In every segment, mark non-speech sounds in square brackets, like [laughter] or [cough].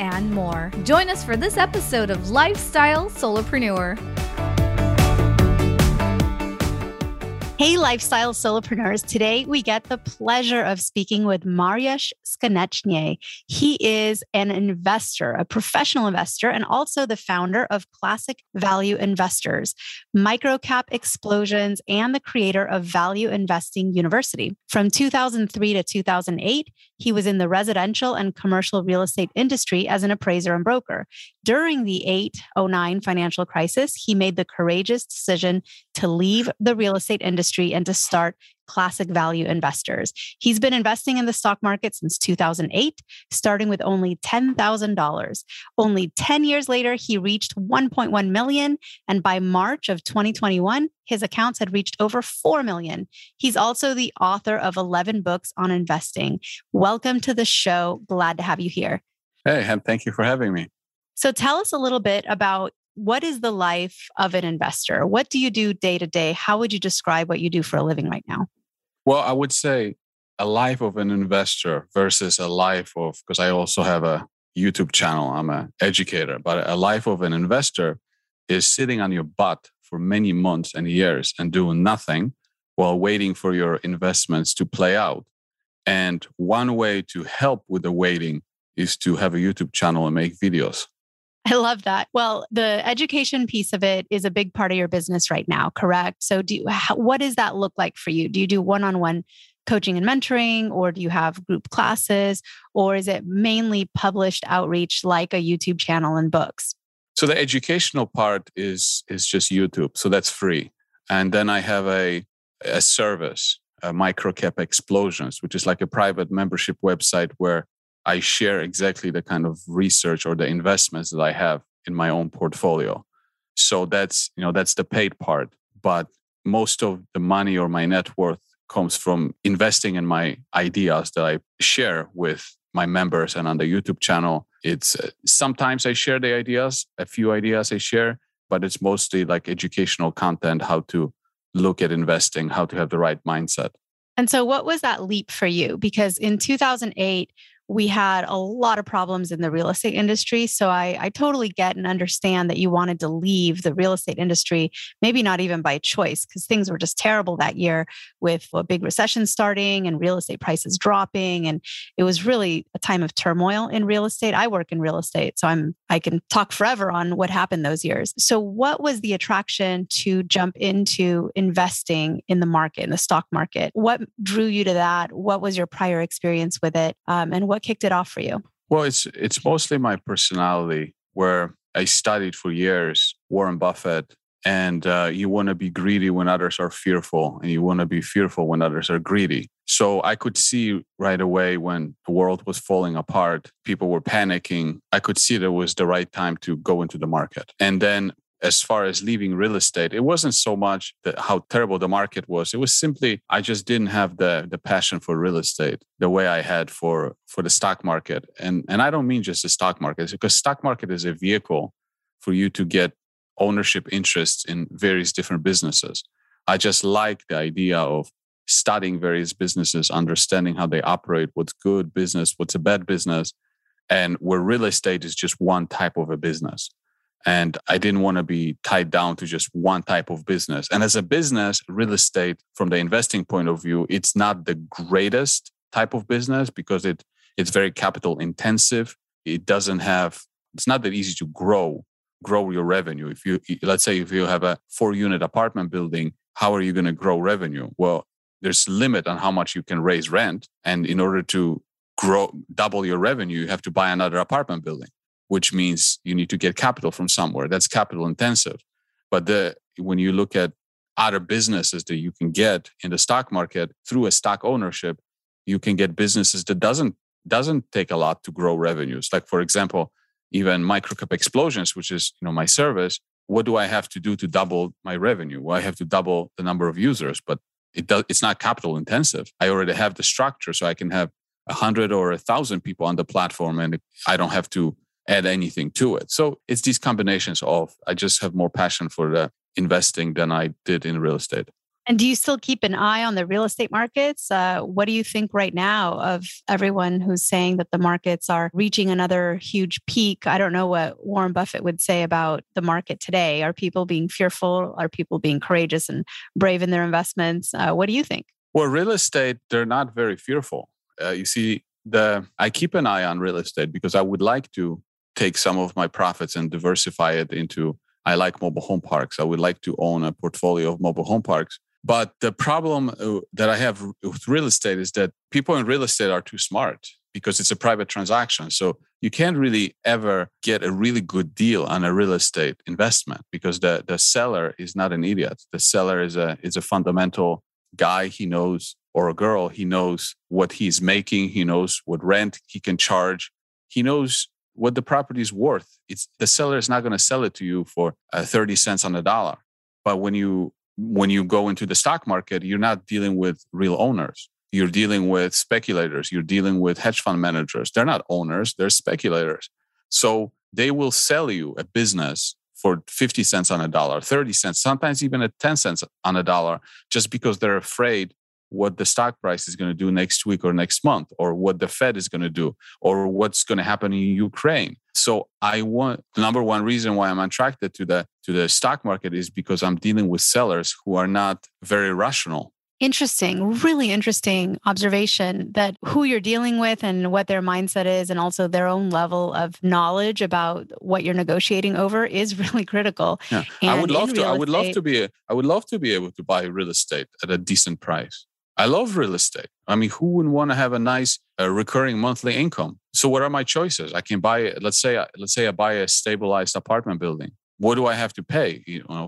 and more. Join us for this episode of Lifestyle Solopreneur. Hey, lifestyle solopreneurs. Today we get the pleasure of speaking with Mariusz Skonieczny. He is an investor, a professional investor, and also the founder of Classic Value Investors, Microcap Explosions, and the creator of Value Investing University. From 2003 to 2008, he was in the residential and commercial real estate industry as an appraiser and broker. During the 809 financial crisis, he made the courageous decision to leave the real estate industry and to start classic value investors. He's been investing in the stock market since 2008, starting with only $10,000. Only 10 years later, he reached 1.1 million. And by March of 2021, his accounts had reached over 4 million. He's also the author of 11 books on investing. Welcome to the show. Glad to have you here. Hey, and thank you for having me. So tell us a little bit about what is the life of an investor? What do you do day to day? How would you describe what you do for a living right now? Well, I would say a life of an investor versus a life of, because I also have a YouTube channel, I'm an educator, but a life of an investor is sitting on your butt for many months and years and doing nothing while waiting for your investments to play out. And one way to help with the waiting is to have a YouTube channel and make videos. I love that. Well, the education piece of it is a big part of your business right now, correct? So, do you, what does that look like for you? Do you do one-on-one coaching and mentoring, or do you have group classes, or is it mainly published outreach like a YouTube channel and books? So the educational part is is just YouTube, so that's free, and then I have a a service, a microcap explosions, which is like a private membership website where I share exactly the kind of research or the investments that I have in my own portfolio. So that's, you know, that's the paid part. But most of the money or my net worth comes from investing in my ideas that I share with my members and on the YouTube channel. It's uh, sometimes I share the ideas, a few ideas I share, but it's mostly like educational content, how to look at investing, how to have the right mindset. And so, what was that leap for you? Because in 2008, we had a lot of problems in the real estate industry. So I, I totally get and understand that you wanted to leave the real estate industry, maybe not even by choice, because things were just terrible that year with a big recession starting and real estate prices dropping. And it was really a time of turmoil in real estate. I work in real estate, so I'm I can talk forever on what happened those years. So what was the attraction to jump into investing in the market, in the stock market? What drew you to that? What was your prior experience with it? Um, and what what kicked it off for you? Well, it's it's mostly my personality where I studied for years Warren Buffett, and uh, you want to be greedy when others are fearful, and you want to be fearful when others are greedy. So I could see right away when the world was falling apart, people were panicking. I could see that was the right time to go into the market. And then as far as leaving real estate, it wasn't so much how terrible the market was. It was simply I just didn't have the the passion for real estate the way I had for for the stock market. And and I don't mean just the stock market because stock market is a vehicle for you to get ownership interests in various different businesses. I just like the idea of studying various businesses, understanding how they operate, what's good business, what's a bad business, and where real estate is just one type of a business. And I didn't want to be tied down to just one type of business. And as a business, real estate, from the investing point of view, it's not the greatest type of business because it it's very capital intensive. It doesn't have it's not that easy to grow grow your revenue. If you let's say if you have a four unit apartment building, how are you going to grow revenue? Well, there's limit on how much you can raise rent, and in order to grow double your revenue, you have to buy another apartment building which means you need to get capital from somewhere. That's capital intensive. But the when you look at other businesses that you can get in the stock market through a stock ownership, you can get businesses that doesn't doesn't take a lot to grow revenues. Like for example, even microcap explosions, which is you know my service, what do I have to do to double my revenue? Well, I have to double the number of users, but it does it's not capital intensive. I already have the structure, so I can have a hundred or a thousand people on the platform, and I don't have to add anything to it. So it's these combinations of I just have more passion for the investing than I did in real estate. And do you still keep an eye on the real estate markets? Uh, what do you think right now of everyone who's saying that the markets are reaching another huge peak? I don't know what Warren Buffett would say about the market today. Are people being fearful? Are people being courageous and brave in their investments? Uh, what do you think? Well, real estate, they're not very fearful. Uh, you see, the I keep an eye on real estate because I would like to take some of my profits and diversify it into I like mobile home parks. I would like to own a portfolio of mobile home parks but the problem uh, that I have with real estate is that people in real estate are too smart because it's a private transaction. So you can't really ever get a really good deal on a real estate investment because the, the seller is not an idiot. The seller is a is a fundamental guy. He knows or a girl, he knows what he's making, he knows what rent he can charge, he knows what the property is worth. It's the seller is not going to sell it to you for uh, 30 cents on the dollar. But when you when you go into the stock market, you're not dealing with real owners. You're dealing with speculators. You're dealing with hedge fund managers. They're not owners, they're speculators. So they will sell you a business for 50 cents on a dollar, 30 cents, sometimes even at 10 cents on a dollar, just because they're afraid what the stock price is going to do next week or next month, or what the Fed is going to do, or what's going to happen in Ukraine. So I want the number one reason why I'm attracted to the to the stock market is because I'm dealing with sellers who are not very rational. Interesting, really interesting observation that who you're dealing with and what their mindset is, and also their own level of knowledge about what you're negotiating over is [laughs] really critical. Yeah. I would love to. I would estate, love to be. A, I would love to be able to buy real estate at a decent price. I love real estate. I mean, who wouldn't want to have a nice uh, recurring monthly income? So, what are my choices? I can buy. Let's say, let's say I buy a stabilized apartment building. What do I have to pay? You know,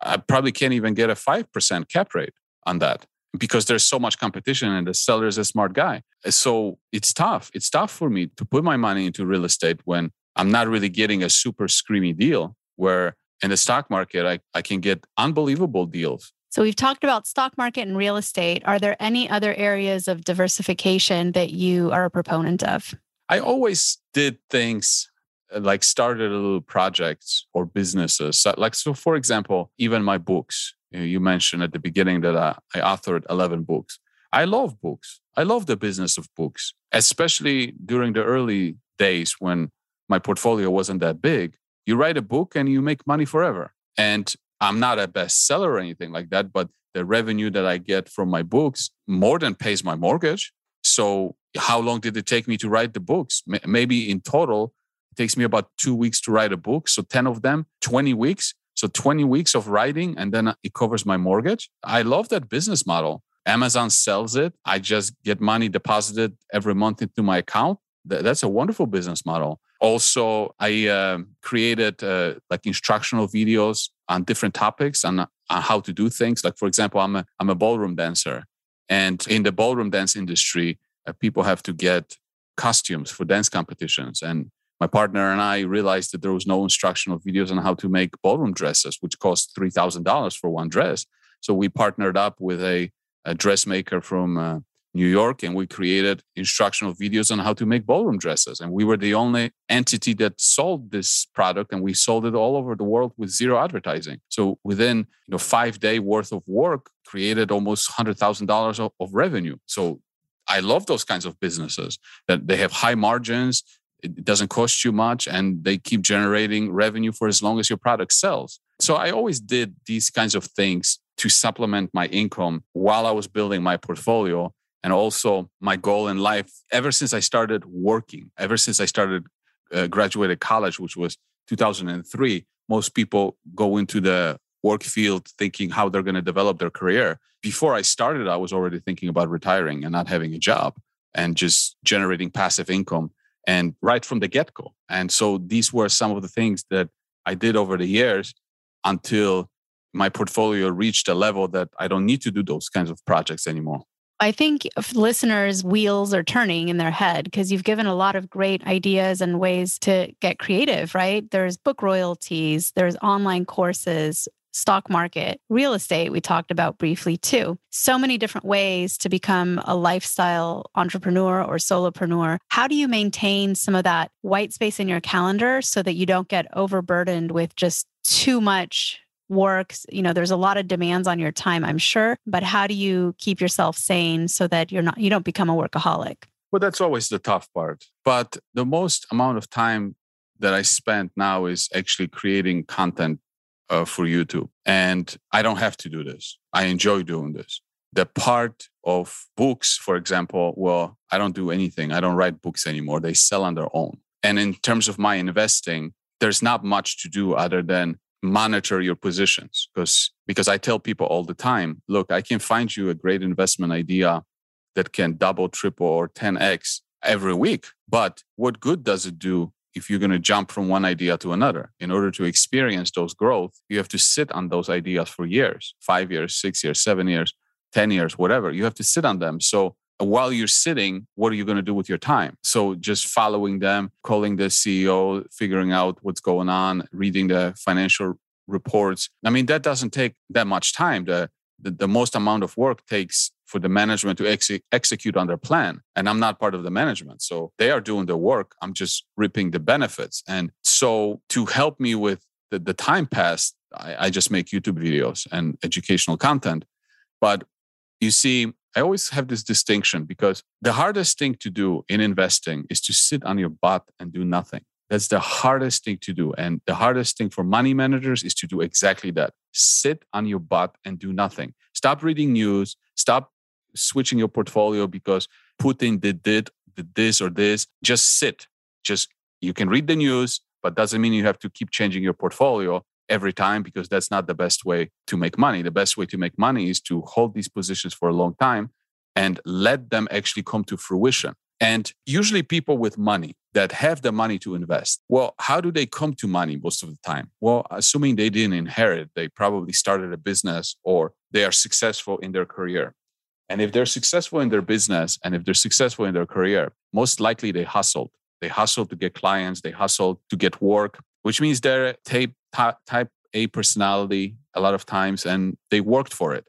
I probably can't even get a five percent cap rate on that because there's so much competition, and the seller is a smart guy. So it's tough. It's tough for me to put my money into real estate when I'm not really getting a super screamy deal. Where in the stock market, I, I can get unbelievable deals so we've talked about stock market and real estate. Are there any other areas of diversification that you are a proponent of? I always did things uh, like started a little projects or businesses. Like so, for example, even my books. You mentioned at the beginning that I, I authored 11 books. I love books. I love the business of books, especially during the early days when my portfolio wasn't that big. You write a book and you make money forever. And I'm not a bestseller or anything like that, but the revenue that I get from my books more than pays my mortgage. So, how long did it take me to write the books? Maybe in total, it takes me about two weeks to write a book. So, 10 of them, 20 weeks. So, 20 weeks of writing, and then it covers my mortgage. I love that business model. Amazon sells it. I just get money deposited every month into my account. That's a wonderful business model. Also, I uh, created uh, like instructional videos on different topics on, on how to do things. Like, for example, I'm a, I'm a ballroom dancer. And in the ballroom dance industry, uh, people have to get costumes for dance competitions. And my partner and I realized that there was no instructional videos on how to make ballroom dresses, which cost $3,000 for one dress. So we partnered up with a, a dressmaker from uh, New York, and we created instructional videos on how to make ballroom dresses. And we were the only entity that sold this product, and we sold it all over the world with zero advertising. So within you know five day worth of work, created almost hundred thousand dollars of revenue. So I love those kinds of businesses that they have high margins. It doesn't cost you much, and they keep generating revenue for as long as your product sells. So I always did these kinds of things to supplement my income while I was building my portfolio and also my goal in life ever since I started working, ever since I started uh, graduated college, which was 2003. Most people go into the work field thinking how they're going to develop their career. Before I started, I was already thinking about retiring and not having a job and just generating passive income and right from the get go. And so these were some of the things that I did over the years until my portfolio reached a level that I don't need to do those kinds of projects anymore. I think listeners' wheels are turning in their head because you've given a lot of great ideas and ways to get creative, right? There's book royalties, there's online courses, stock market, real estate, we talked about briefly too. So many different ways to become a lifestyle entrepreneur or solopreneur. How do you maintain some of that white space in your calendar so that you don't get overburdened with just too much works you know there's a lot of demands on your time i'm sure but how do you keep yourself sane so that you're not you don't become a workaholic? Well that's always the tough part but the most amount of time that i spend now is actually creating content uh, for youtube and i don't have to do this. I enjoy doing this. The part of books for example well i don't do anything. I don't write books anymore. They sell on their own. And in terms of my investing there's not much to do other than monitor your positions because because I tell people all the time, look, I can find you a great investment idea that can double, triple, or 10x every week. But what good does it do if you're going to jump from one idea to another? In order to experience those growth, you have to sit on those ideas for years, five years, six years, seven years, 10 years, whatever. You have to sit on them. So while you're sitting, what are you going to do with your time? So just following them, calling the CEO, figuring out what's going on, reading the financial reports. I mean, that doesn't take that much time. The, the, the most amount of work takes for the management to ex- execute on their plan. And I'm not part of the management. So they are doing the work. I'm just reaping the benefits. And so to help me with the, the time pass, I, I just make YouTube videos and educational content. But you see, I always have this distinction because the hardest thing to do in investing is to sit on your butt and do nothing. That's the hardest thing to do. And the hardest thing for money managers is to do exactly that sit on your butt and do nothing. Stop reading news, stop switching your portfolio because Putin did, did, did this or this. Just sit. Just you can read the news, but doesn't mean you have to keep changing your portfolio every time because that's not the best way to make money. The best way to make money is to hold these positions for a long time and let them actually come to fruition. And usually, people with money that have the money to invest, well, how do they come to money most of the time? Well, assuming they didn't inherit, they probably started a business or they are successful in their career. And if they're successful in their business and if they're successful in their career, most likely they hustled. They hustled to get clients, they hustled to get work, which means they're type, type A personality a lot of times and they worked for it.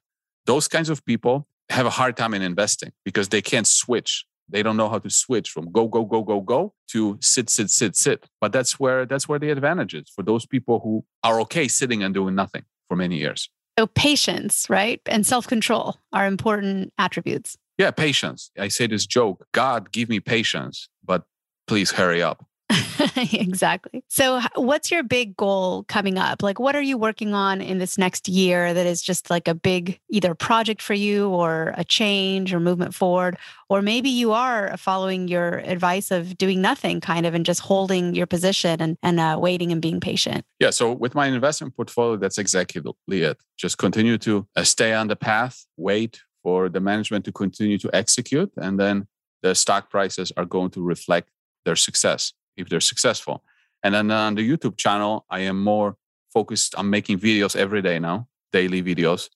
Those kinds of people have a hard time in investing because they can't switch. They don't know how to switch from go go go go go to sit sit sit sit. But that's where that's where the advantage is for those people who are okay sitting and doing nothing for many years. So patience right? And self-control are important attributes. Yeah patience. I say this joke god give me patience but please hurry up [laughs] exactly. So, what's your big goal coming up? Like, what are you working on in this next year that is just like a big either project for you or a change or movement forward? Or maybe you are following your advice of doing nothing kind of and just holding your position and, and uh, waiting and being patient. Yeah. So, with my investment portfolio, that's exactly it. Just continue to uh, stay on the path, wait for the management to continue to execute, and then the stock prices are going to reflect their success if they're successful. And then on the YouTube channel, I am more focused on making videos every day now, daily videos.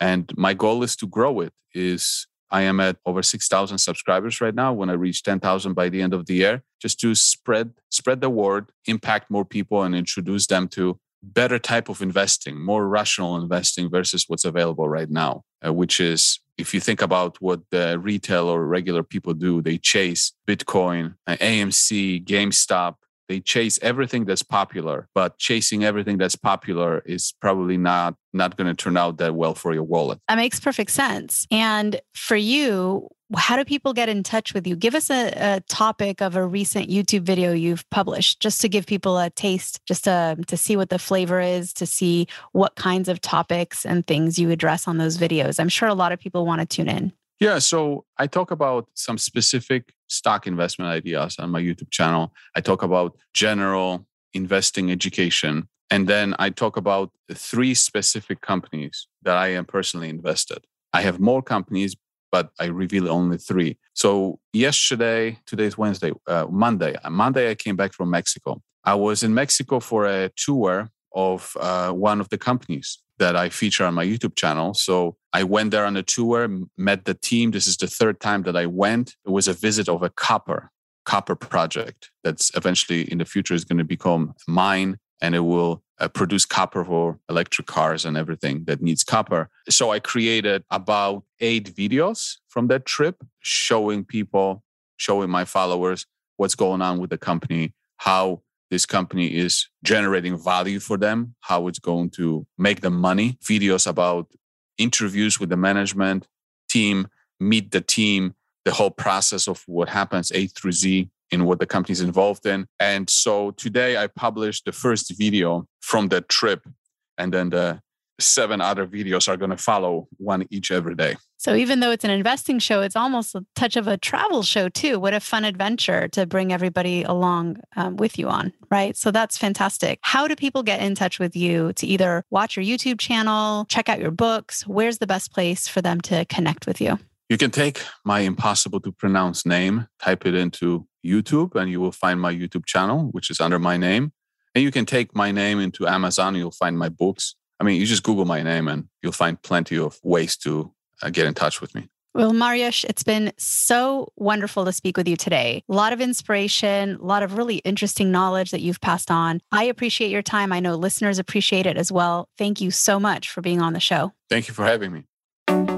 And my goal is to grow it. Is I am at over 6,000 subscribers right now. When I reach 10,000 by the end of the year, just to spread spread the word, impact more people, and introduce them to better type of investing, more rational investing versus what's available right now, uh, which is if you think about what the retail or regular people do, they chase Bitcoin, AMC, GameStop. They chase everything that's popular, but chasing everything that's popular is probably not not going to turn out that well for your wallet. That makes perfect sense. And for you, how do people get in touch with you? Give us a, a, topic of a recent YouTube video you've published, just to give people a taste, just to, to see what the flavor is, to see what kinds of topics and things you address on those videos. I'm sure a lot of people want to tune in. Yeah, so I talk about some specific stock investment ideas on my YouTube channel. I talk about general investing education. And then I talk about three specific companies that I am personally invested. I have more companies, but I reveal only three. So yesterday, today's Wednesday, uh, Monday. Uh, Monday, I came back from Mexico. I was in Mexico for a tour of uh, one of the companies that I feature on my YouTube channel. So I went there on a tour, met the team. This is the third time that I went. It was a visit of a copper copper project that's eventually in the future is going to become mine and it will uh, produce copper for electric cars and everything that needs copper. So I created about eight videos from that trip showing people, showing my followers what's going on with the company, how this company is generating value for them, how it's going to make them money, videos about interviews with the management team, meet the team, the whole process of what happens A through Z in what the company is involved in. And so today I published the first video from that trip, and then the seven other videos are going to follow one each every day. So even though it's an investing show, it's almost a touch of a travel show too. What a fun adventure to bring everybody along um, with you on, right? So that's fantastic. How do people get in touch with you to either watch your YouTube channel, check out your books? Where's the best place for them to connect with you? You can take my impossible to pronounce name, type it into YouTube, and you will find my YouTube channel, which is under my name. And you can take my name into Amazon, you'll find my books. I mean, you just Google my name and you'll find plenty of ways to uh, get in touch with me. Well, Mariusz, it's been so wonderful to speak with you today. A lot of inspiration, a lot of really interesting knowledge that you've passed on. I appreciate your time. I know listeners appreciate it as well. Thank you so much for being on the show. Thank you for having me.